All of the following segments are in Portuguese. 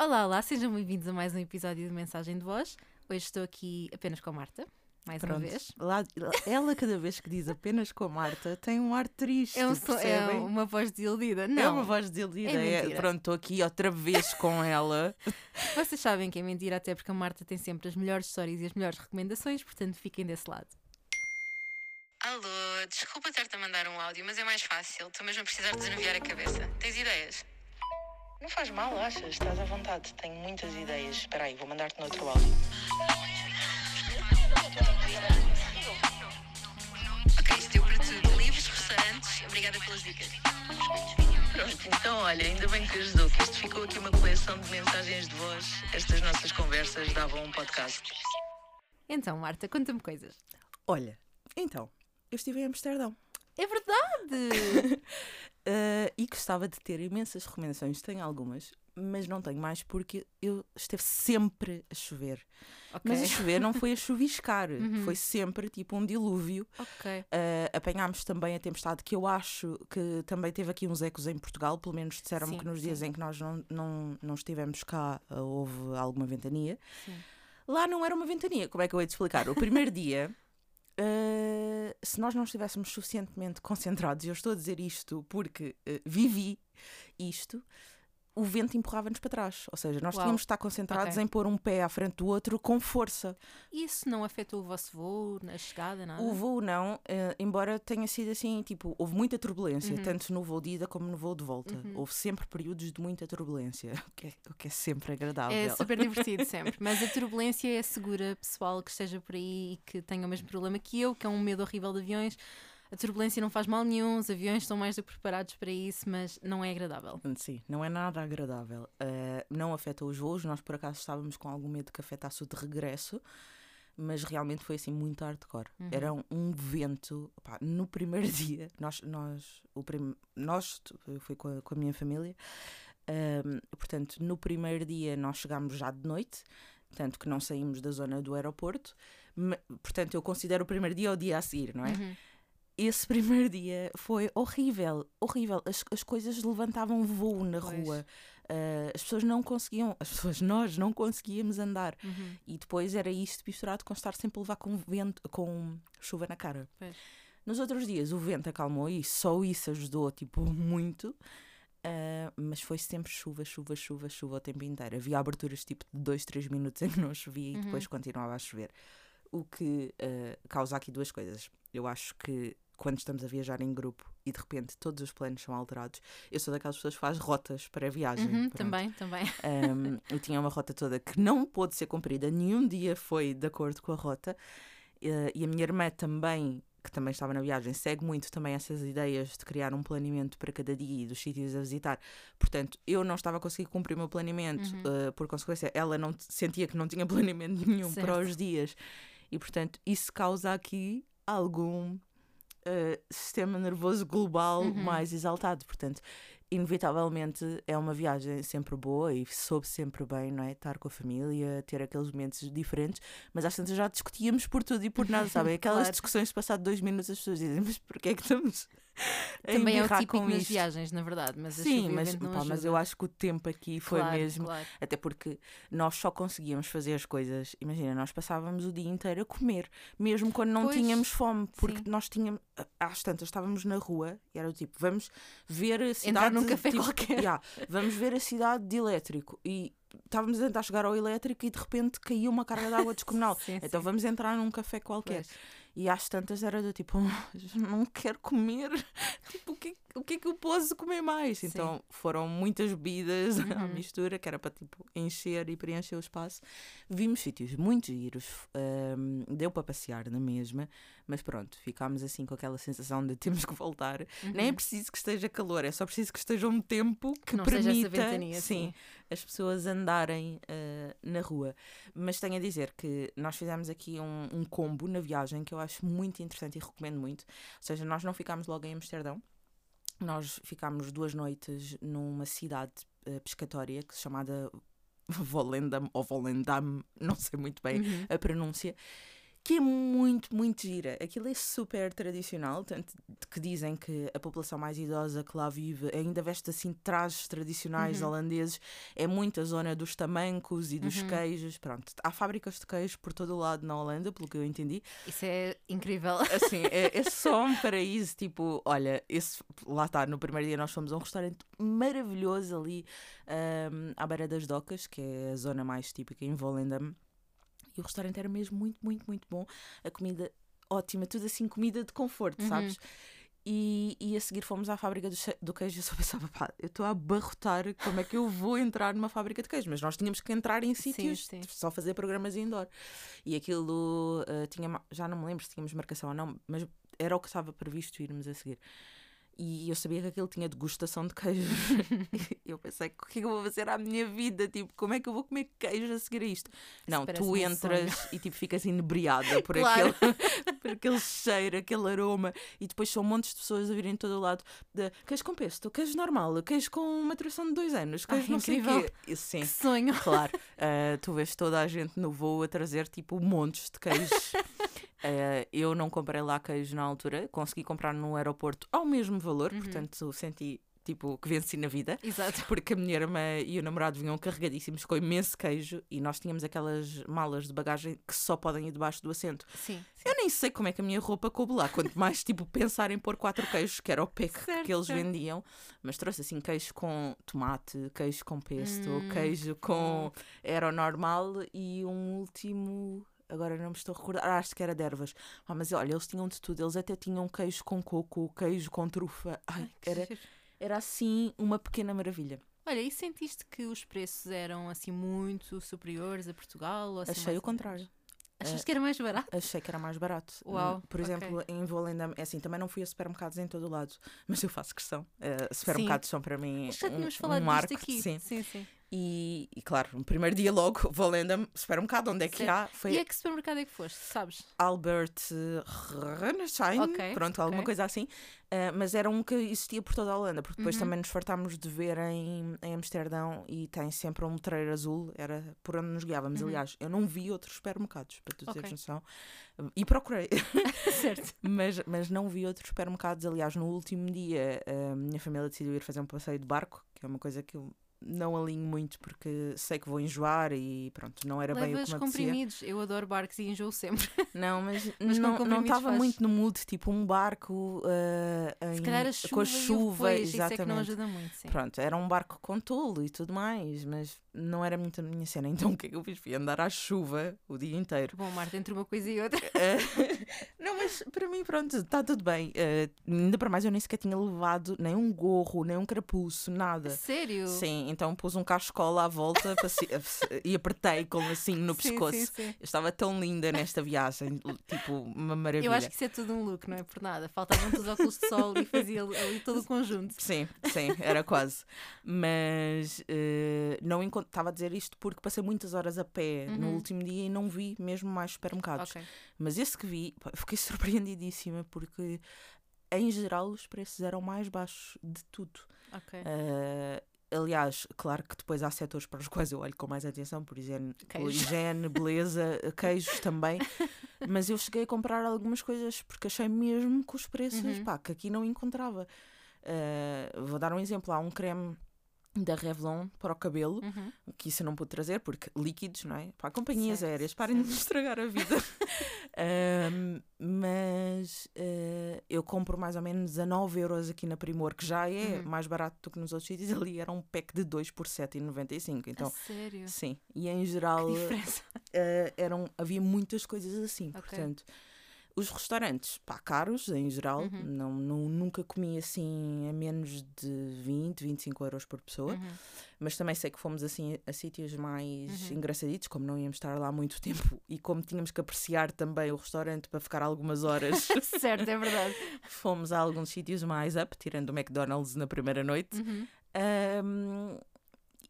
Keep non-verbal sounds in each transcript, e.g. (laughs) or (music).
Olá, olá, sejam bem-vindos a mais um episódio de Mensagem de Voz. Hoje estou aqui apenas com a Marta, mais Pronto. uma vez. Lá- ela, cada vez que diz apenas com a Marta, tem um ar triste. É, um é uma voz desiludida. Não, É uma voz desiludida. É É pronto, estou aqui outra vez com ela. (laughs) vocês sabem que é mentira, até porque a Marta tem sempre as melhores histórias e as melhores recomendações, portanto fiquem desse lado. Alô, desculpa ter-te a mandar um áudio, mas é mais fácil. Estou mesmo a precisar desanuviar a cabeça. Tens ideias? Não faz mal, achas? Estás à vontade. Tenho muitas ideias. Espera aí, vou mandar-te no outro áudio. Ok, isto deu para tudo. Livros, restaurantes. Obrigada pelas dicas. Pronto, então olha, ainda bem que ajudou, que isto ficou aqui uma coleção de mensagens de voz. Estas nossas conversas davam um podcast. Então, Marta, conta-me coisas. Olha, então, eu estive em Amsterdão. É verdade! (laughs) Ah, gostava de ter imensas recomendações. Tenho algumas, mas não tenho mais porque eu esteve sempre a chover. ok. Mas a chover não foi a (laughs) chuviscar, Uhum. foi sempre tipo um dilúvio. Ok. Uh, apanhámos também a tempestade, que eu acho que também teve aqui uns ecos em Portugal, pelo menos disseram-me que nos dias sim. em que nós não, não, não estivemos cá uh, houve alguma ventania. Sim. Lá não era uma ventania, como é que eu hei de explicar? O primeiro dia, (laughs) uh, se nós não estivéssemos suficientemente concentrados, eu estou a dizer isto porque uh, vivi isto. O vento empurrava-nos para trás, ou seja, nós Uau. tínhamos de estar concentrados Ok. em pôr um pé à frente do outro com força. Isso não afetou o vosso voo, na chegada, nada? O voo não, eh, embora tenha sido assim, tipo, houve muita turbulência, Uhum. tanto no voo de ida como no voo de volta. Houve sempre períodos de muita turbulência, (laughs) o que é, o que é sempre agradável. É super divertido sempre, mas a turbulência é segura, pessoal que esteja por aí e que tenha o mesmo problema que eu, que é um medo horrível de aviões. A turbulência não faz mal nenhum, os aviões estão mais do que preparados para isso, mas não é agradável. Sim, não é nada agradável. Eh, não afeta os voos, nós por acaso estávamos com algum medo que afetasse o de regresso, mas realmente foi assim muito hardcore. Uhum. Era um, vento. no primeiro (laughs) dia, nós, nós, o prim, nós eu fui com a, com a minha família, ehm, portanto, no primeiro dia nós chegámos já de noite. Tanto que não saímos da zona do aeroporto, portanto, eu considero o primeiro dia o dia a seguir, não é? Uhum. Esse primeiro dia foi horrível, horrível. As, as coisas levantavam voo na Pois. rua, Ah, as pessoas não conseguiam, as pessoas, nós não conseguíamos andar. Uhum. E depois era isto misturado com estar sempre a levar com vento, com chuva na cara. Pois. Nos outros dias o vento acalmou e só isso ajudou, tipo, muito. Ah, mas foi sempre chuva, chuva, chuva, chuva o tempo inteiro. Havia aberturas tipo de 2, 3 minutos em que não chovia e depois continuava a chover. O que ah, causa aqui duas coisas. Eu acho que quando estamos a viajar em grupo e de repente todos os planos são alterados, eu sou daquelas pessoas que faz rotas para a viagem. Uhum, também, também. Um, eu tinha uma rota toda que não pôde ser cumprida, nenhum dia foi de acordo com a rota. Eh, e a minha irmã também, que também estava na viagem, segue muito também essas ideias de criar um planeamento para cada dia e dos sítios a visitar. Portanto, eu não estava a conseguir cumprir o meu planeamento, Uhum. eh, por consequência, ela não sentia que não tinha (laughs) planeamento nenhum para Certo. os dias. E, portanto, isso causa aqui algum eh, sistema nervoso global Uhum. mais exaltado. Portanto, inevitavelmente é uma viagem sempre boa e soube sempre bem, não é? Estar com a família, ter aqueles momentos diferentes, mas às tantas já discutíamos por tudo e por nada, (laughs) sabem? Aquelas Claro. discussões, passado dois minutos, as pessoas dizem, mas porquê é que estamos (laughs) a Também é o típico com nas isto? viagens, na verdade, mas Sim, mas, pá, mas eu acho que o tempo aqui foi Claro, mesmo claro. até porque nós só conseguíamos fazer as coisas. Imagina, nós passávamos o dia inteiro a comer, mesmo quando não Pois, tínhamos fome, porque sim. nós tínhamos, às tantas, estávamos na rua e era o tipo, vamos ver a cidade. Num café tipo, qualquer. yeah, vamos ver a cidade de elétrico. E estávamos a tentar chegar ao elétrico e de repente caiu uma carga de água descomunal. (laughs) Sim, então sim. vamos entrar num café qualquer. Pois. E às tantas era do tipo, (laughs) não quero comer. (laughs) Tipo, o que, o que é que eu posso comer mais? Sim. Então foram muitas bebidas (laughs) à Uhum. mistura, que era para tipo encher e preencher o espaço. Vimos sítios muito giros, hum, deu para passear na mesma, mas pronto, ficámos assim com aquela sensação de (laughs) temos que voltar. Nem é preciso que esteja calor, é só preciso que esteja um tempo que, Uhum. não seja essa permita ventania, sim. as pessoas andarem ah, na rua. Mas tenho a dizer que nós fizemos aqui um, um combo na viagem que eu acho muito interessante e recomendo muito. Ou seja, nós não ficámos logo em Amsterdão, nós ficámos duas noites numa cidade ah, pescatória que se chamada (laughs) Volendam ou Volendam, não sei muito bem Uhum. a pronúncia. Que é muito, muito gira. Aquilo é super tradicional, tanto que dizem que a população mais idosa que lá vive ainda veste assim trajes tradicionais Uhum. holandeses. É muito a zona dos tamancos e dos Uhum. queijos. Pronto, há fábricas de queijo por todo o lado na Holanda, pelo que eu entendi. Isso é incrível. Assim, é, é (laughs) só um paraíso. Tipo, olha, esse, lá está, no primeiro dia nós fomos a um restaurante maravilhoso ali ahm, à beira das docas, que é a zona mais típica em Volendam. E o restaurante era mesmo muito, muito, muito bom. A comida ótima, tudo assim, comida de conforto, Uhum. sabes? E, e a seguir fomos à fábrica do, do queijo eu só pensava, pá, eu estou a abarrotar, como é que eu vou entrar numa fábrica de queijo? Mas nós tínhamos que entrar em sítios, sim. só fazer programas indoor. E aquilo ah, tinha, já não me lembro se tínhamos marcação ou não, mas era o que estava previsto irmos a seguir. E eu sabia que aquilo tinha degustação de queijo. (laughs) Eu pensei, o que é que eu vou fazer à minha vida? Tipo, como é que eu vou comer queijo a seguir a isto? Não, parece tu entras e tipo ficas inebriada por, Claro. aquele, (laughs) por aquele cheiro, aquele aroma. E depois são montes de pessoas a virem de todo o lado de queijo com pesto, queijo normal, queijo com maturação de dois anos, queijo Ai, não sei o incrível. quê. E, Sim. Que sonho. Claro, ah, tu vês toda a gente no voo a trazer tipo montes de queijos. (laughs) Ah, eu não comprei lá queijo na altura, consegui comprar no aeroporto ao mesmo valor, Uhum. portanto senti tipo que venci na vida. Exato. (laughs) Porque a minha irmã e o namorado vinham carregadíssimos com imenso queijo e nós tínhamos aquelas malas de bagagem que só podem ir debaixo do assento. Sim. Eu nem sei como é que a minha roupa coube lá, quanto mais tipo pensar em pôr quatro queijos, que era o PEC Certo, que eles vendiam, mas trouxe assim queijo com tomate, queijo com pesto, Hum, queijo com era o normal e um último. Agora não me estou a recordar, ah, acho que era de ervas. Ah, mas olha, eles tinham de tudo. Eles até tinham queijo com coco, queijo com trufa. (laughs) Ai, Ai, era, era assim uma pequena maravilha. Olha, e sentiste que os preços eram assim muito superiores a Portugal? Ou assim, Achei o contrário. menos? Achas que era mais barato? Achei que era mais barato. Uau, Por exemplo, em Volendam, é assim, também não fui a supermercados em todo o lado, mas eu faço questão. Uh, supermercados são para mim já um, tínhamos um falado marco. disto aqui. Sim. sim, sim. E, e claro, no primeiro dia logo, (laughs) Volendam, supermercado, onde é que Certo. há? Foi E a que supermercado é que foste, sabes? Albert Rennerschein, Ok, pronto, alguma coisa assim. Uh, mas era um que existia por toda a Holanda, porque depois Uhum. também nos fartámos de ver em, em Amsterdão e tem sempre um letreiro azul, era por onde nos guiávamos. Uhum. Aliás, eu não vi outros supermercados, para tu Ok. teres noção. E procurei, (laughs) certo. (laughs) mas, mas não vi outros supermercados. Aliás, no último dia, a minha família decidiu ir fazer um passeio de barco, que é uma coisa que eu não alinho muito porque sei que vou enjoar e pronto, não era bem o Levas que me apetecia. comprimidos. Eu adoro barcos e enjoo sempre. (laughs) Não, mas, Mas não não estava muito no mood, tipo um barco Se em- a chuva, com a chuva, pois, isso é exatamente. que não ajuda muito, sim. Pronto, era um barco com tolo e tudo mais, mas não era muito a minha cena. (laughs) Então o que é que eu fiz? Fui andar à chuva o dia inteiro. Bom, Marta, entre uma coisa e outra. Ah, (laughs) não, mas para mim, pronto, está tudo bem. Ah, ainda para mais, eu nem sequer tinha levado nem um gorro, nem um carapuço, nada. Sério? Sim, então pus um cascola à volta e apertei como assim no Sim, pescoço. sim, sim. Eu estava tão linda nesta viagem, tipo, uma maravilha. Eu acho que isso é tudo um look, não é por nada. Faltavam-te os óculos de sol e fazia ali todo o conjunto. Sim, sim, era quase. Mas eh, não estava a dizer isto porque passei muitas horas a pé no Uhum. último dia e não vi mesmo mais supermercados. Ok. Mas esse que vi, fiquei (laughs) surpreendidíssima porque em geral os preços eram mais baixos de tudo. Ok. Eh, aliás, claro que depois há setores para os quais eu olho com mais atenção, por exemplo, higiene, beleza, queijos também. (laughs) Mas eu cheguei a comprar algumas coisas porque achei mesmo que os preços, Uhum. pá, que aqui não encontrava. Eh, vou dar um exemplo: há um creme da Revlon para o cabelo, Uhum. que isso eu não pude trazer porque líquidos, não é? Para companhias Certo, aéreas, parem de me estragar a vida. (laughs) Ahm, mas eh, eu compro mais ou menos a 9 euros aqui na Primor, que já é Uhum. mais barato do que nos outros sítios. Ali era um pack de 2 por 7,95. Então, a sério? sim. E em geral eh, eram, havia muitas coisas assim. Ok. Portanto, os restaurantes, pá, caros em geral. Uhum. Não, não, nunca comi assim a menos de 20, 25 euros por pessoa. Uhum. Mas também sei que fomos assim a sítios mais Uhum. engraçaditos, como não íamos estar lá muito (laughs) tempo e como tínhamos que apreciar também o restaurante para ficar algumas horas, (laughs) certo, é verdade. fomos a alguns sítios mais up, tirando o McDonald's na primeira noite. Uhum.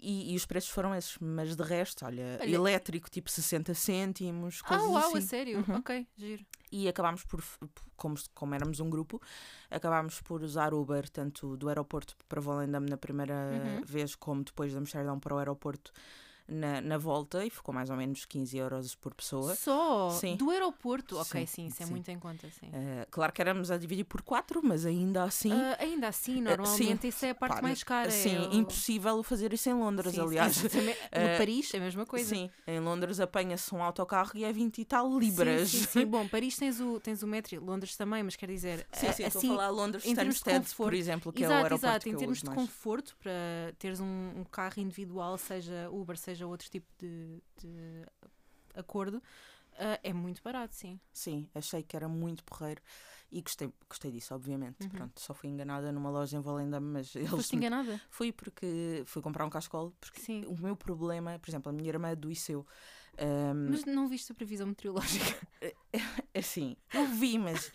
E, e os preços foram esses, mas de resto, olha, Olha- elétrico tipo 60 cêntimos, Ah, coisas uau, assim. a sério? Uhum. Ok, giro. E acabámos por, como, como éramos um grupo, acabámos por usar Uber, tanto do aeroporto para Volendam na primeira Uhum. vez, como depois de Amsterdão para o aeroporto na, na volta e ficou mais ou menos 15 euros por pessoa. Só? Sim. Do aeroporto? Ok, Sim, sim, isso é sim. muito em conta, sim. Uh, claro que éramos a dividir por quatro, mas ainda assim. Ah, ainda assim, normalmente isso é a parte pá, mais cara. Sim, é o- impossível fazer isso em Londres, Sim, sim, aliás. exatamente. (laughs) No Eh, Paris é a mesma coisa. Sim, em Londres apanha-se um autocarro e é 20 e tal libras. Sim, sim, sim. Bom, Paris tens o, tens o metro, Londres também, mas quer dizer, Sim, sim, estou assim, a falar Londres em termos de Stansted, conforto. por exemplo, que é o exato, aeroporto exato, em termos de mais. conforto, para teres um, um carro individual, seja Uber, seja outro tipo de, de acordo, ah, é muito barato, sim. Sim, achei que era muito porreiro e gostei, gostei disso, obviamente. Uhum. Pronto, só fui enganada numa loja em Volendam, mas eles Foste enganada? Fui porque fui comprar um cascol, porque Sim. o meu problema, por exemplo, a minha irmã adoeceu. ahm, Mas não viste a previsão meteorológica? (laughs) Assim, eu vi, mas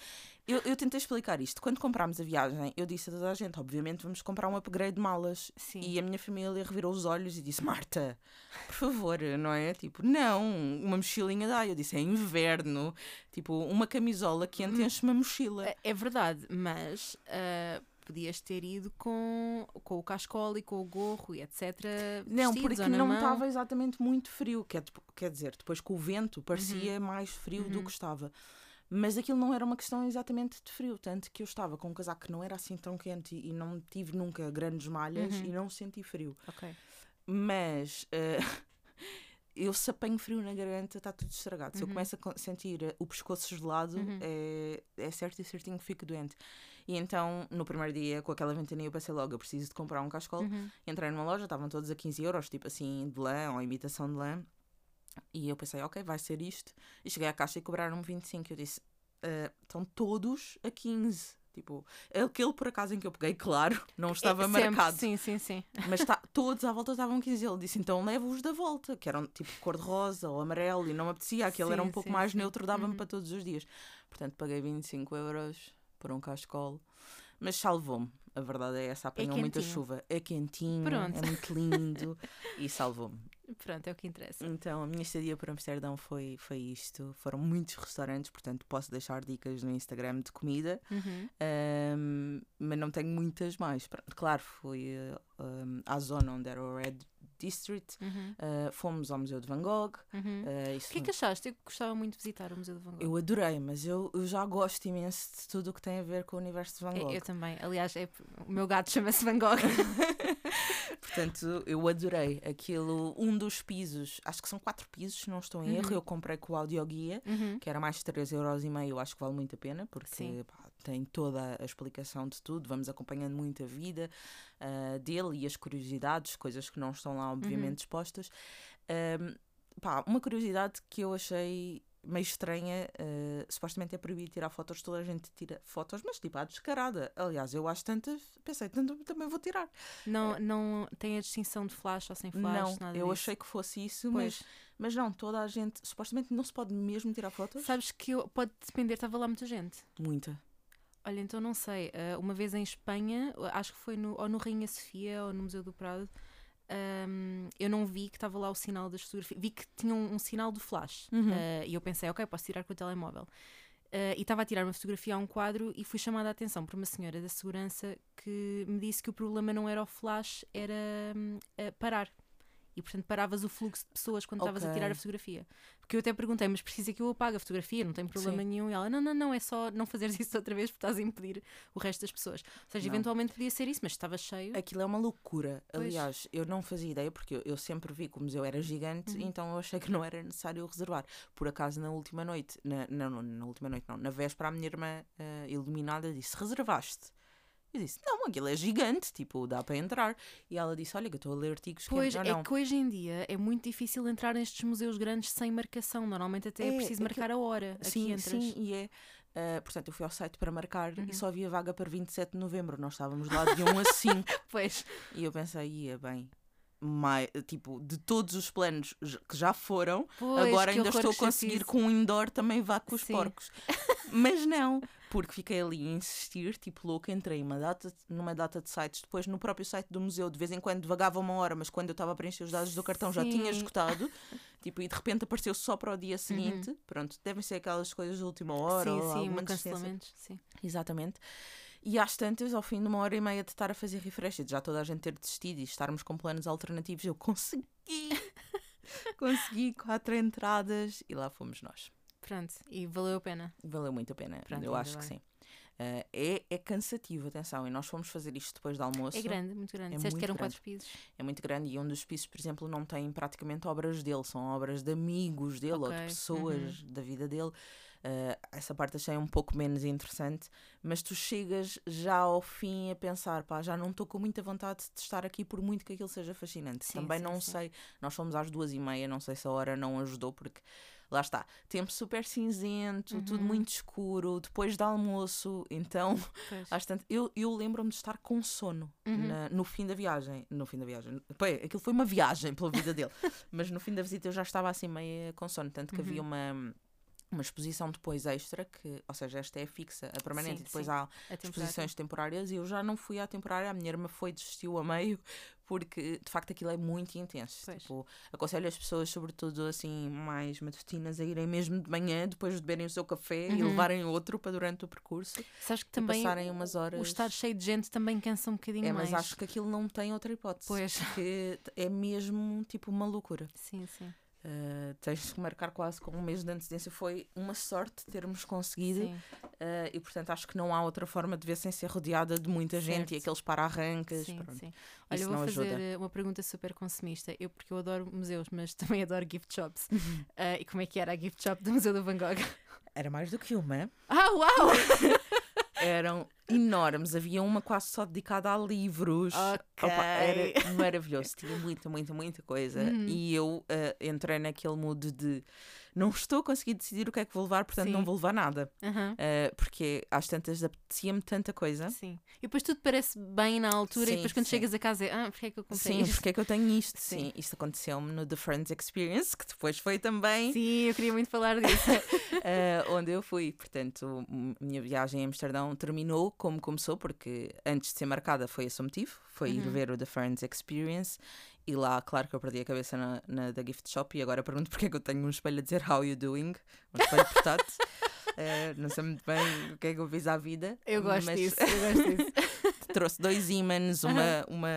eu, eu tentei explicar isto. Quando comprámos a viagem, eu disse a toda a gente: obviamente vamos comprar um upgrade de malas. Sim. E a minha família revirou os olhos e disse: Marta, por favor, não é? Tipo, não, uma mochilinha dá. Eu disse: é inverno. Tipo, uma camisola quente Hum. enche uma mochila. É- É verdade, mas ah, podias ter ido com, com o cascola e com o gorro e etc. Não, porque não estava exatamente muito frio. Quer, quer dizer, depois com o vento parecia mais frio do Uhum. que estava. Mas aquilo não era uma questão exatamente de frio, tanto que eu estava com um casaco que não era assim tão quente e, não tive nunca grandes malhas Uhum. e não senti frio. Ok. Mas eh, (laughs) eu se apanho frio na garganta está tudo estragado. Se eu Uhum. começo a sentir eh, o pescoço gelado, Uhum. é, é certo e certinho que fico doente. E então, no primeiro dia, com aquela ventania, eu pensei logo: eu preciso de comprar um cascol. Uhum. Entrei numa loja, estavam todos a 15 euros, tipo assim, de lã ou imitação de lã. E eu pensei, ok, vai ser isto. E cheguei à caixa e cobraram-me 25. Eu disse, "Ah, estão todos a 15. Tipo, aquele por acaso em que eu peguei, claro, não estava É, sempre, marcado. Sim, sim, sim. Mas tá, (laughs) todos à volta estavam 15. Ele disse, então levo-os da volta, que eram tipo cor-de-rosa ou amarelo, e não me apetecia. Aquele era Sim, um pouco sim, mais sim. neutro, dava-me Uhum. para todos os dias. Portanto, paguei 25 euros por um cascolo. Mas salvou-me. A verdade é essa, apanhou muita quentinho. chuva. É quentinho, Pronto. é muito lindo (laughs) e salvou-me. Pronto, é o que interessa. Então, a minha estadia por Amsterdão foi, foi isto. Foram muitos restaurantes, portanto, posso deixar dicas no Instagram de comida, Uhum. ahm, mas não tenho muitas mais. Claro, fui ahm, à zona onde era o Red District, Uhum. ah, fomos ao Museu de Van Gogh. Uhum. O isso que é que achaste? Eu gostava muito de visitar o Museu de Van Gogh. Eu adorei, mas eu, eu já gosto imenso de tudo o que tem a ver com o universo de Van Eu, Gogh. eu também. Aliás, é, o meu gato chama-se Van Gogh. (laughs) Portanto, eu adorei aquilo. Um dos pisos, acho que são quatro pisos, se não estou em erro, Uhum. eu comprei com o audioguia. Uhum. que era mais de 3,5€, eu acho que vale muito a pena, porque pá, tem toda a explicação de tudo, vamos acompanhando muito a vida ah, dele e as curiosidades, coisas que não estão lá, obviamente, Uhum. expostas. Ahm, pá, uma curiosidade que eu achei meio estranha, ah, supostamente é proibido tirar fotos, toda a gente tira fotos, mas tipo, à descarada. Aliás, eu acho tantas, pensei, tanto, também vou tirar. Não, não tem a distinção de flash ou sem flash, não, nada eu disso. achei que fosse isso, mas, Pois, mas não, toda a gente, supostamente não se pode mesmo tirar fotos. sabes que eu, pode depender, estava lá muita gente. Muita. Olha, então não sei. ah, uma vez em Espanha, acho que foi no, ou no Rainha Sofia ou no Museu do Prado, ahm, eu não vi que estava lá o sinal das fotografias. Vi que tinha um, um sinal do flash. Uhum. Ah, e eu pensei, ok, posso tirar com o telemóvel. Ah, e estava a tirar uma fotografia a um quadro e fui chamada a atenção por uma senhora da segurança que me disse que o problema não era o flash, era ah, parar. E portanto paravas o fluxo de pessoas quando estavas a tirar a fotografia. Porque eu até perguntei, mas precisa que eu apague a fotografia? Não tem problema Sim. nenhum. E ela, não, não, não, é só não fazeres (laughs) isso outra vez porque estás a impedir o resto das pessoas. Ou seja, Não. eventualmente podia ser isso, mas estava cheio. Aquilo é uma loucura. Pois. Aliás, eu não fazia ideia porque eu, eu sempre vi que o museu era gigante, Uhum. então eu achei que não era necessário reservar. Por acaso, na última noite, na, não, na última noite, não, na véspera, a minha irmã eh, iluminada disse: Reservaste? Eu disse: Não, aquilo é gigante, tipo, dá para entrar. E ela disse: Olha, que eu estou a ler artigos que Pois, não, é não. que hoje em dia é muito difícil entrar nestes museus grandes sem marcação. Normalmente até é, É, preciso aquilo- marcar a hora. Sim, entras. sim, e é. eh, portanto, eu fui ao site para marcar Uhum. e só havia vaga para 27 de novembro. Nós estávamos lá de 1 a 5. (laughs) Pois, E eu pensei, ia bem. mai- tipo, de todos os planos que já foram, pois agora que ainda estou a que conseguir com um indoor também vá com os Sim. porcos. (laughs) Mas não, porque fiquei ali a insistir, tipo louca, entrei uma data, numa data de sites, depois no próprio site do museu, de vez em quando vagava uma hora, mas quando eu estava a preencher os dados do cartão já tinha esgotado, (laughs) tipo, e de repente apareceu só para o dia seguinte. Pronto, devem ser aquelas coisas de última hora Sim, ou sim, alguma. Sim. Exatamente. E às tantas, ao fim de uma hora e meia de estar a fazer refresh, e de já toda a gente ter desistido e estarmos com planos alternativos, eu consegui. (laughs) Consegui quatro entradas e lá fomos nós. Pronto, e valeu a pena. Valeu muito a pena, Pronto, eu acho que bem. sim. Uh, é, é cansativo, atenção, e nós fomos fazer isto depois do almoço. É grande, muito grande. É Disseste que eram grande. quatro pisos. É muito grande e um dos pisos, por exemplo, não tem praticamente obras dele, são obras de amigos dele ou de pessoas da vida dele. Uh, essa parte achei um pouco menos interessante, mas tu chegas já ao fim a pensar, pá, já não estou com muita vontade de estar aqui por muito que aquilo seja fascinante. Sim, Também sim, não sim. sei, nós fomos às duas e meia, não sei se a hora não ajudou, porque lá está, tempo super cinzento, tudo Uhum. muito escuro, depois do almoço, então tantas- eu, eu lembro-me de estar com sono Uhum. na- no fim da viagem. No fim da viagem. Pô, aquilo foi uma viagem pela vida dele. (laughs) Mas no fim da visita eu já estava assim meio com sono. Tanto que havia Uhum. uma, uma exposição depois extra, que, ou seja, esta é fixa, a permanente, Sim, e depois sim. há exposições temporárias e eu já não fui à temporária. A minha irmã foi, desistiu a meio, porque de facto aquilo é muito intenso. Pois. Tipo, aconselho as pessoas, sobretudo assim, mais matutinas, a irem mesmo de manhã, depois de beberem o seu café e Uhum. levarem outro para durante o percurso Sabes que e também passarem umas horas. o estar cheio de gente também cansa um bocadinho É, mais. mas acho que aquilo não tem outra hipótese. Pois. Porque é mesmo tipo uma loucura. Sim, sim. Uh, tens que marcar quase com um mês de antecedência. Foi uma sorte termos conseguido. uh, e portanto acho que não há outra forma de ver sem ser rodeada de muita gente e Certo. aqueles para-arrancas. Sim, pronto. sim. Olha, Isso eu vou fazer ajuda. eh, uma pergunta super consumista. Eu, porque eu adoro museus, mas (laughs) também adoro gift shops. Uhum. Eh, e como é que era a gift shop do Museu do Van Gogh? Era mais do que uma. Ah, uau! (laughs) Eram enormes. Havia uma quase só dedicada a livros. Ok. Opa, era maravilhoso. Tinha muita, muita, muita coisa. Uhum. E eu uh, entrei naquele mood de não estou a conseguir decidir o que é que vou levar, portanto Sim. não vou levar nada. Aham, Uh, porque às tantas apetecia-me tanta coisa. Sim. E depois tudo parece bem na altura e Sim, depois quando sim. chegas a casa é, ah, porque é que eu comprei Sim, isto? porque é que eu tenho isto? Sim, Sim. isto aconteceu-me no The Friends Experience, que depois foi também Sim, eu queria muito falar disso. uh, (laughs) onde eu fui. Portanto, a minha viagem em Amsterdão terminou como começou, porque antes de ser marcada foi esse o motivo, foi ir Uhum. ver o The Friends Experience. E lá, claro que eu perdi a cabeça na, na da gift shop e agora pergunto porque é que eu tenho um espelho a dizer How you doing? Um espelho portátil. Uh, (laughs) não sei muito bem o que é que eu fiz à vida. Eu gosto mas disso, eu gosto disso. (laughs) trouxe dois ímãs, uma, uma,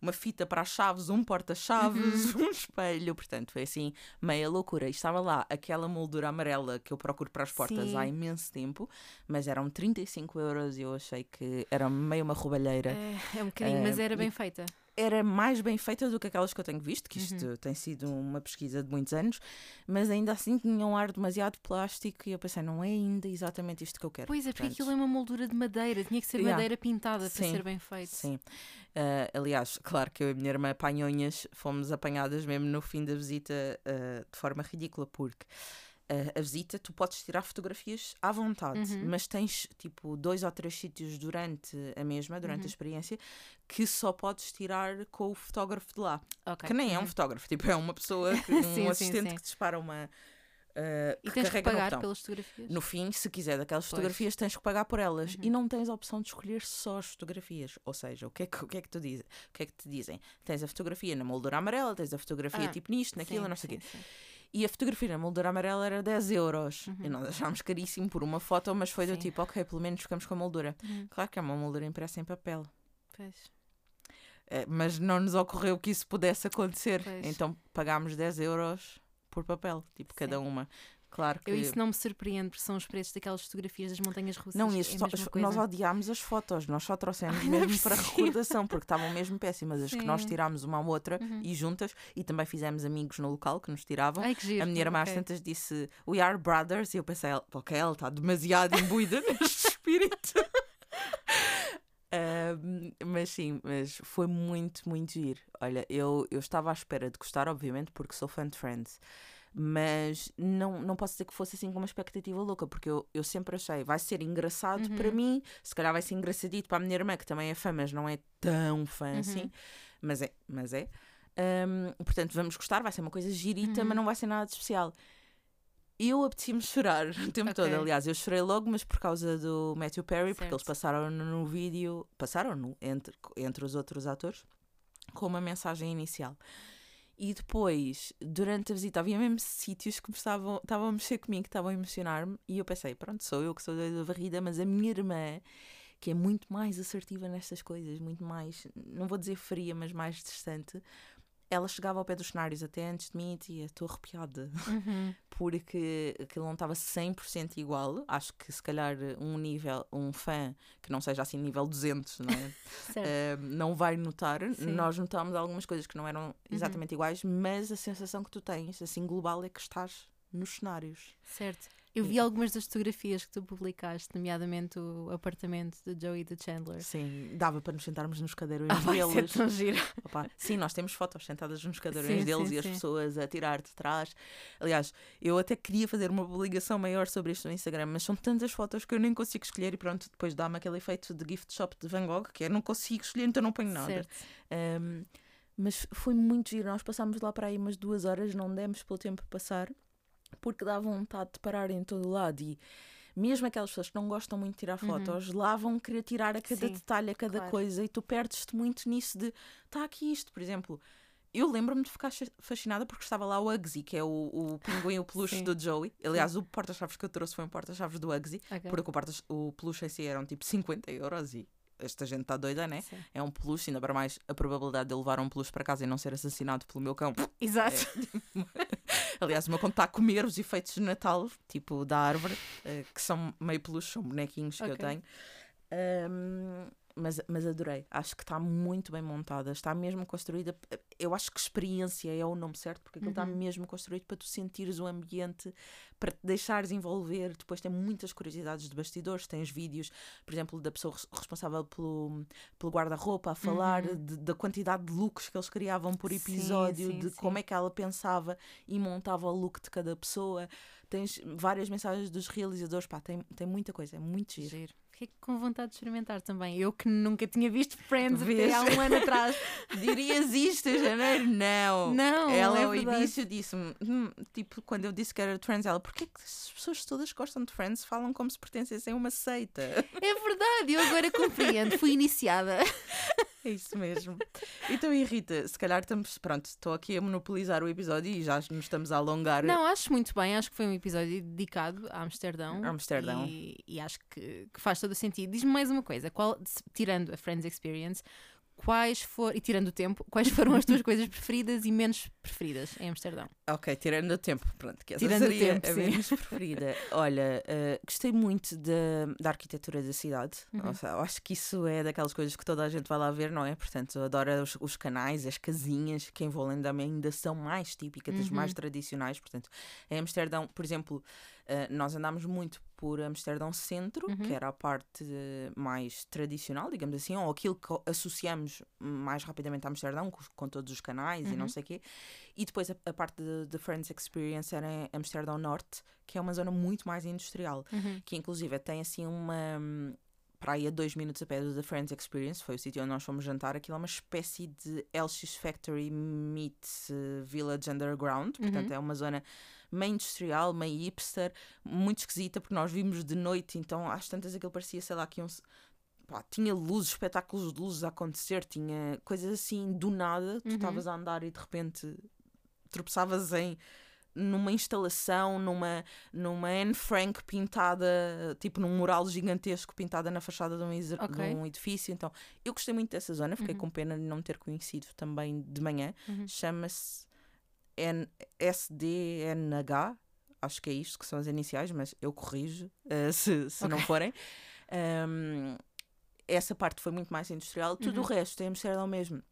uma fita para as chaves, um porta-chaves, Uhum. um espelho. Portanto, foi assim, meia loucura. E estava lá aquela moldura amarela que eu procuro para as portas Sim. há imenso tempo, mas eram 35 euros e eu achei que era meio uma roubalheira. É, é um bocadinho, mas Eh, era e- bem feita. Era mais bem feita do que aquelas que eu tenho visto, que isto Uhum. tem sido uma pesquisa de muitos anos, mas ainda assim tinha um ar demasiado plástico e eu pensei, não é ainda exatamente isto que eu quero. Pois é, porque Portanto, aquilo é uma moldura de madeira, tinha que ser Yeah. madeira pintada para Sim, ser bem feito. Sim. Ah, aliás, claro que eu e a minha irmã apanhonhas fomos apanhadas mesmo no fim da visita ah, de forma ridícula, porque ah, a visita tu podes tirar fotografias à vontade, Uhum. mas tens tipo dois ou três sítios durante a mesma, durante Uhum. a experiência, que só podes tirar com o fotógrafo de lá. Ok. Que nem é um Uhum. fotógrafo, tipo, é uma pessoa, (laughs) que- um Sim, sim, assistente sim. que dispara uma. ah, E tens que no pagar pelas fotografias? No fim, se quiser daquelas Pois. fotografias, tens que pagar por elas. Uhum. E não tens a opção de escolher só as fotografias. Ou seja, o que é que, o que, é que tu dizes? O que é que te dizem? Tens a fotografia na moldura amarela, tens a fotografia Ah, tipo nisto, naquilo, Sim, não sei o sim, quê. sim. E a fotografia na moldura amarela era 10 euros. Uhum. E nós achámos caríssimo por uma foto, mas foi do Sim. tipo, ok, pelo menos ficamos com a moldura. Uhum. Claro que é uma moldura impressa em papel. Pois. Eh, mas não nos ocorreu que isso pudesse acontecer. Pois. Então pagámos 10 euros por papel, tipo, cada uma. Claro que. Eu isso não me surpreende, porque são os preços daquelas fotografias das montanhas russas. Não, é isso a só- nós odiámos as fotos, nós só trouxemos (laughs) Ai, é mesmo para recordação, porque estavam mesmo péssimas. As que nós Sim. tirámos uma à outra Uhum. e juntas, e também fizemos amigos no local que nos tiravam. Ai, que giro. a minha irmã às ok. tantas disse We are brothers, e eu pensei, ok, ela está demasiado imbuída (laughs) neste espírito. (laughs) Ahm, mas sim, mas foi muito, muito giro. Olha, eu, eu estava à espera de gostar, obviamente, porque sou fã de Friends. Mas não, não posso dizer que fosse assim com uma expectativa louca, porque eu, eu sempre achei, vai ser engraçado Uhum. para mim, se calhar vai ser engraçadito para a minha irmã, que também é fã, mas não é tão fã Uhum. assim. Mas é, mas é. Ahm, portanto, vamos gostar, vai ser uma coisa girita, Uhum. mas não vai ser nada de especial. Eu apetecia-me chorar (laughs) o tempo todo. Ok. Aliás, eu chorei logo, mas por causa do Matthew Perry, porque Certo. eles passaram no vídeo, passaram no entre, entre os outros atores, com uma mensagem inicial. E depois, durante a visita, havia mesmo sítios que estavam, estavam a mexer comigo, que estavam a emocionar-me, e eu pensei, pronto, sou eu que sou da varrida, mas a minha irmã, que é muito mais assertiva nestas coisas, muito mais, não vou dizer fria, mas mais distante, ela chegava ao pé dos cenários até antes de mim e Estou arrepiada. Uhum. (laughs) Porque aquilo não estava 100% igual. Acho que se calhar um nível, um fã que não seja assim nível 200, não é? (laughs) Certo. Uh, não vai notar. Sim. Nós notámos algumas coisas que não eram Uhum. exatamente iguais, mas a sensação que tu tens, assim, global, é que estás nos cenários. Certo. Eu vi algumas das fotografias que tu publicaste, nomeadamente o apartamento de Joey e de Chandler. Sim, dava para nos sentarmos nos cadeirões (laughs) Ah, deles. tão giro. Opa, sim, nós temos fotos sentadas nos cadeirões Sim, deles sim, e as sim. pessoas a tirar de trás. Aliás, eu até queria fazer uma publicação maior sobre isto no Instagram, mas são tantas fotos que eu nem consigo escolher e pronto, depois dá-me aquele efeito de gift shop de Van Gogh, que é não consigo escolher, então não ponho nada. Certo. Um, mas foi muito giro. Nós passámos lá para aí umas duas horas, não demos pelo tempo passar, porque dá vontade de parar em todo lado. E mesmo aquelas pessoas que não gostam muito de tirar fotos, lá vão querer tirar a cada Uhum. Sim, detalhe, a cada claro. coisa, e tu perdes-te muito nisso de está aqui isto, por exemplo. Eu lembro-me de ficar fascinada porque estava lá o Uggsy, que é o, o (laughs) pinguim, o peluche Sim. do Joey. Aliás, o porta-chaves que eu trouxe foi um porta-chaves do Uggsy, Ok. porque o, porta o peluche em si eram tipo 50 euros e esta gente está doida, né? Sim. É um peluche, ainda para mais a probabilidade de eu levar um peluche para casa e não ser assassinado pelo meu cão. Exato. (laughs) Aliás, o meu cão está a comer os efeitos de Natal, tipo da árvore, eh, que são meio peluche, são bonequinhos que eu tenho. Ahm, mas, mas adorei, acho que está muito bem montada, está mesmo construída. Eu acho que experiência é o nome certo, porque aquilo está Uhum. mesmo construído para tu sentires o ambiente, para te deixares envolver. Depois tem muitas curiosidades de bastidores, tens vídeos, por exemplo, da pessoa res- responsável pelo, pelo guarda-roupa a falar de- da quantidade de looks que eles criavam por Uhum. Sim, episódio, sim, de sim. como é que ela pensava e montava o look de cada pessoa. Tens várias mensagens dos realizadores, pá, tem, tem muita coisa, é muito giro. Giro. Fiquei com vontade de experimentar também. Eu que nunca tinha visto Friends Vês? até há um ano atrás. (laughs) Dirias isto em janeiro? Não. Não, ela é ao verdade. início disse-me, hum, tipo, quando eu disse que era Friends, ela, porquê que as pessoas todas gostam de Friends falam como se pertencessem a uma seita? É verdade, eu agora compreendo. Fui iniciada. (laughs) É isso mesmo. Então, e Rita, se calhar estamos, pronto, estou aqui a monopolizar o episódio e já nos estamos a alongar. Não, acho muito bem. Acho que foi um episódio dedicado a Amsterdão. Amsterdão. E, e acho que, que faz todo o sentido. Diz-me mais uma coisa: qual, tirando a Friends Experience, quais foram, e tirando o tempo, quais foram as tuas (laughs) coisas preferidas e menos preferidas em Amsterdão? Ok, tirando o tempo, pronto, que essa Tirando o seria tempo, a sim. menos preferida. (laughs) Olha, eh, gostei muito da, da arquitetura da cidade. Uhum. Eu acho que isso é daquelas coisas que toda a gente vai lá ver, não é? Portanto, eu adoro os, os canais, as casinhas, que em Volendam ainda são mais típicas, das Uhum. mais tradicionais. Portanto, em Amsterdão, por exemplo, eh, nós andámos muito por Amsterdão Centro, Uhum. que era a parte mais tradicional, digamos assim, ou aquilo que associamos mais rapidamente a Amsterdão, com, com todos os canais e não Uhum. sei o quê. E depois a, a parte de, de Friends Experience era em Amsterdão Norte, que é uma zona muito mais industrial, Uhum. que inclusive tem assim uma. Para aí a dois minutos a pé do The Friends Experience, foi o sítio onde nós fomos jantar. Aquilo é uma espécie de LX Factory meets eh, Village Underground, portanto Uhum. é uma zona meio industrial, meio hipster, muito esquisita, porque nós vimos de noite, então às tantas aquilo parecia, sei lá, que iam pá, tinha luzes, espetáculos de luzes a acontecer, tinha coisas assim do nada. Tu Uhum. estavas a andar e de repente tropeçavas em numa instalação, numa, numa Anne Frank pintada, tipo num mural gigantesco pintada na fachada de um, exa- de um edifício. Então, eu gostei muito dessa zona, fiquei Uhum. com pena de não ter conhecido também de manhã. Uhum. Chama-se SDNH, acho que é isto que são as iniciais, mas eu corrijo eh, se, se não Ok. forem. Um, essa parte foi muito mais industrial, tudo o Uhum. resto é Amsterdão mesmo.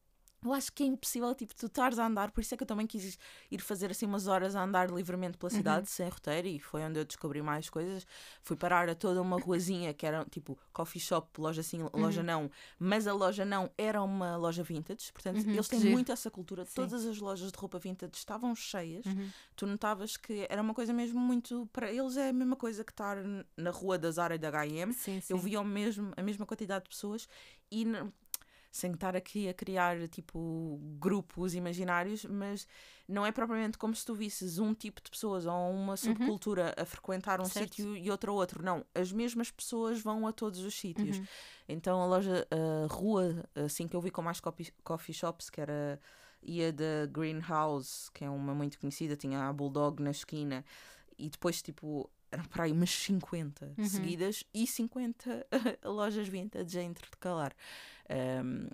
Eu acho que é impossível, tipo, tu estares a andar, por isso é que eu também quis ir fazer assim umas horas a andar livremente pela cidade, sem roteiro, e foi onde eu descobri mais coisas. Fui parar a toda uma ruazinha que era tipo coffee shop, loja sim, loja não, mas a loja não era uma loja vintage, portanto, Uhum, eles têm giro. muito essa cultura. Sim. Todas as lojas de roupa vintage estavam cheias, Uhum. tu notavas que era uma coisa mesmo muito. Para eles é a mesma coisa que estar na rua da Zara e da HM. Sim, sim. Eu via mesmo, a mesma quantidade de pessoas e sem estar aqui a criar tipo grupos imaginários, mas não é propriamente como se tu visses um tipo de pessoas ou uma subcultura a frequentar um Uhum. Sítio e outro outro. Não, as mesmas pessoas vão a todos os sítios. Uhum. Então a loja, a rua, assim que eu vi com mais coffee, coffee shops, que era ia da Greenhouse, que é uma muito conhecida, tinha a Bulldog na esquina, e depois tipo eram para aí umas 50 Uhum. seguidas e 50 (laughs) lojas vintage a intercalar. Um,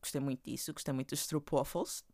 gostei muito disso, gostei muito dos stroopwafels.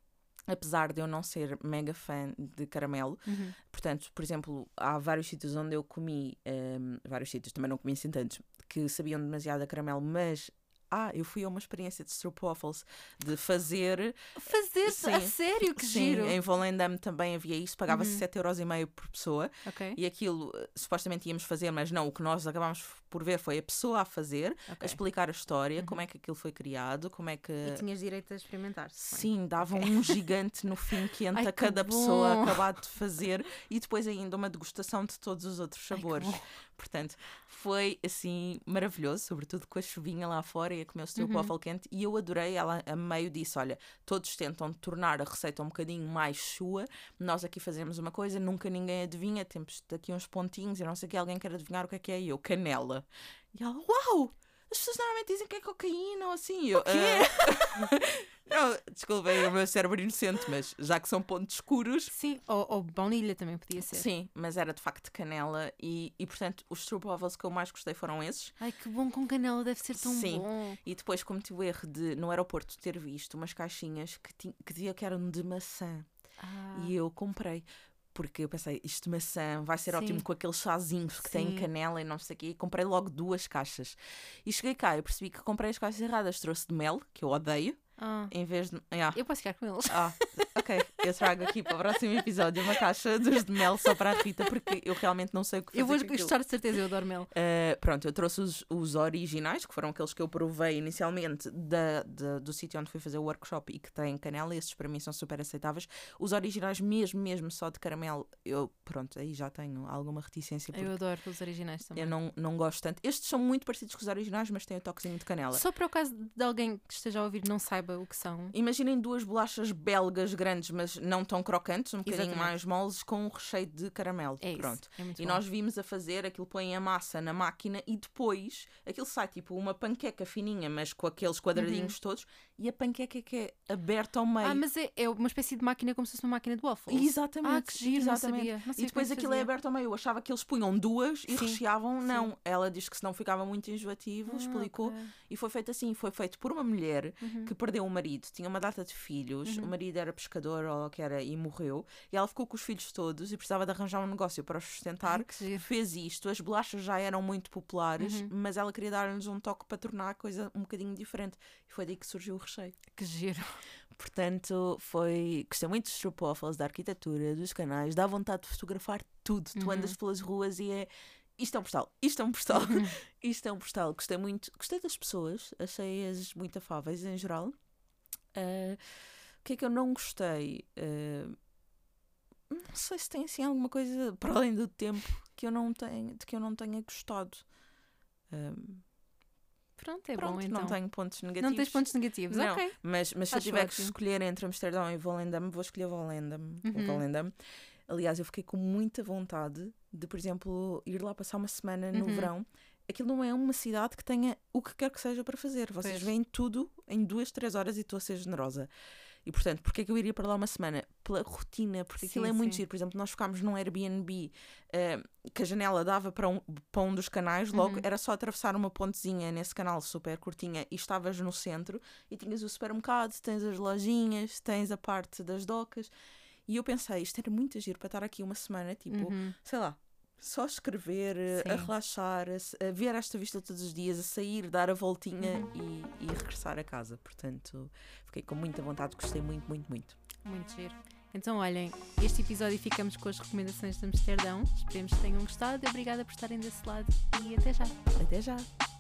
apesar de eu não ser mega fã de caramelo. Uhum. Portanto, por exemplo, há vários sítios onde eu comi, um, vários sítios, também não comi assim tantos, que sabiam demasiado a caramelo, mas ah, eu fui a uma experiência de stroopwafels de fazer. Fazer Sim. a sério, que Sim, giro. em Volendam também havia isso, pagava-se Uhum. 7,5€ por pessoa Ok. e aquilo eh, supostamente íamos fazer, mas não, o que nós acabámos por ver foi a pessoa a fazer, a ok. explicar a história, como é que aquilo foi criado, como é que. E tinhas direito a experimentar. Sim, davam um gigante no fim quente (laughs) Ai, a cada pessoa acabado de fazer e depois ainda uma degustação de todos os outros Ai, sabores. bom. Portanto, foi assim maravilhoso, sobretudo com a chuvinha lá fora e a comer o Uhum. stroopwafel quente. E eu adorei, ela a meio disse: Olha, todos tentam tornar a receita um bocadinho mais chua. Nós aqui fazemos uma coisa, nunca ninguém adivinha. Temos daqui uns pontinhos e não sei o que, alguém quer adivinhar o que é que é. E eu, canela. E ela, uau! As pessoas normalmente dizem que é cocaína ou assim. Eu, "Ah." (laughs) não, desculpem o meu cérebro inocente, mas já que são pontos escuros, Sim, ou, ou baunilha também podia ser. Sim, mas era de facto canela e, e portanto os stroopwafels que eu mais gostei foram esses. Ai, que bom com canela, deve ser tão Sim. bom. E depois cometi o erro de no aeroporto ter visto umas caixinhas que, que dizia que eram de maçã Ah, e eu comprei. Porque eu pensei, isto de maçã vai ser Sim. ótimo com aqueles chazinhos que têm Sim. canela e não sei o quê. E comprei logo duas caixas. E cheguei cá e percebi que comprei as caixas erradas. Trouxe de mel, que eu odeio, ah. em vez de. Ah, Eu posso ficar com eles. ah, ok. Eu trago aqui para o próximo episódio uma caixa dos de mel só para a Rita, porque eu realmente não sei o que fazer Eu vou gostar de certeza, eu adoro mel. Uh, pronto, eu trouxe os, os originais, que foram aqueles que eu provei inicialmente da, da- do sítio onde fui fazer o workshop e que têm canela. Esses para mim são super aceitáveis. Os originais, mesmo, mesmo só de caramelo, eu, pronto, aí já tenho alguma reticência Eu adoro os originais também. eu não, não gosto tanto. Estes são muito parecidos com os originais, mas têm o toquezinho de canela. Só para o caso de alguém que esteja a ouvir não saiba o que são. Imaginem duas bolachas belgas grandes, mas não tão crocantes, um bocadinho Exatamente. mais moles, com um recheio de caramelo. É isso. Pronto. É muito E bom. nós vimos a fazer, aquilo põe a massa na máquina e depois aquilo sai tipo uma panqueca fininha, mas com aqueles quadradinhos todos, e a panqueca que é aberta ao meio. Uhum. Ah, mas é, é uma espécie de máquina como se fosse uma máquina de waffles. Exatamente. Ah, que giro, exatamente. não sabia. Não sabia E depois se aquilo é aberto ao meio. Eu achava que eles punham duas e Sim, recheavam. sim. Não. Ela diz que senão ficava muito enjoativo, Ah, explicou. ok. E foi feito assim: foi feito por uma mulher Uhum. que perdeu um marido, tinha uma data de filhos, o marido era pescador ou o que era e morreu, e ela ficou com os filhos todos e precisava de arranjar um negócio para os sustentar. Ai. Fez isto, as bolachas já eram muito populares, Uhum. mas ela queria dar-lhes um toque para tornar a coisa um bocadinho diferente. E foi daí que surgiu o recheio. Que giro. Portanto, foi. Gostei muito dos stroopwafels, da arquitetura, dos canais, dá vontade de fotografar tudo. Tu Uhum. andas pelas ruas e é. Isto é um postal, isto é um postal, Uhum. (laughs) isto é um postal. Gostei muito, gostei das pessoas, achei-as muito afáveis em geral. Ah, o que é que eu não gostei? Ah, não sei se tem assim alguma coisa para (laughs) além do tempo que eu não tenho, de que eu não tenha gostado. Ah, Pronto, é pronto, bom então. não tenho pontos negativos. Não tens pontos negativos, Não. ok. Mas, mas se eu tiver que ótimo. escolher entre Amsterdão e Volendam, vou escolher Volendam. Uhum. Volendam. Aliás, eu fiquei com muita vontade de, por exemplo, ir lá passar uma semana no Uhum. verão. Aquilo não é uma cidade que tenha o que quer que seja para fazer. Vocês Pois. veem tudo em duas, três horas e estou a ser generosa. E portanto, porque é que eu iria para lá uma semana? Pela rotina, porque aquilo Sim, é muito sim. giro. Por exemplo, nós ficámos num Airbnb eh, que a janela dava para um, para um dos canais, logo Uhum. era só atravessar uma pontezinha nesse canal super curtinha e estavas no centro e tinhas o supermercado, tens as lojinhas, tens a parte das docas. E eu pensei, isto era muito giro para estar aqui uma semana, tipo, Uhum. sei lá, só escrever, eh, a Sim. relaxar, a, a ver esta vista todos os dias, a sair, dar a voltinha e, e regressar a casa. Portanto, fiquei com muita vontade, gostei muito, muito, muito. Muito giro. Então, olhem, este episódio ficamos com as recomendações de Amsterdão. Esperemos que tenham gostado. Obrigada por estarem desse lado e até já. Até já!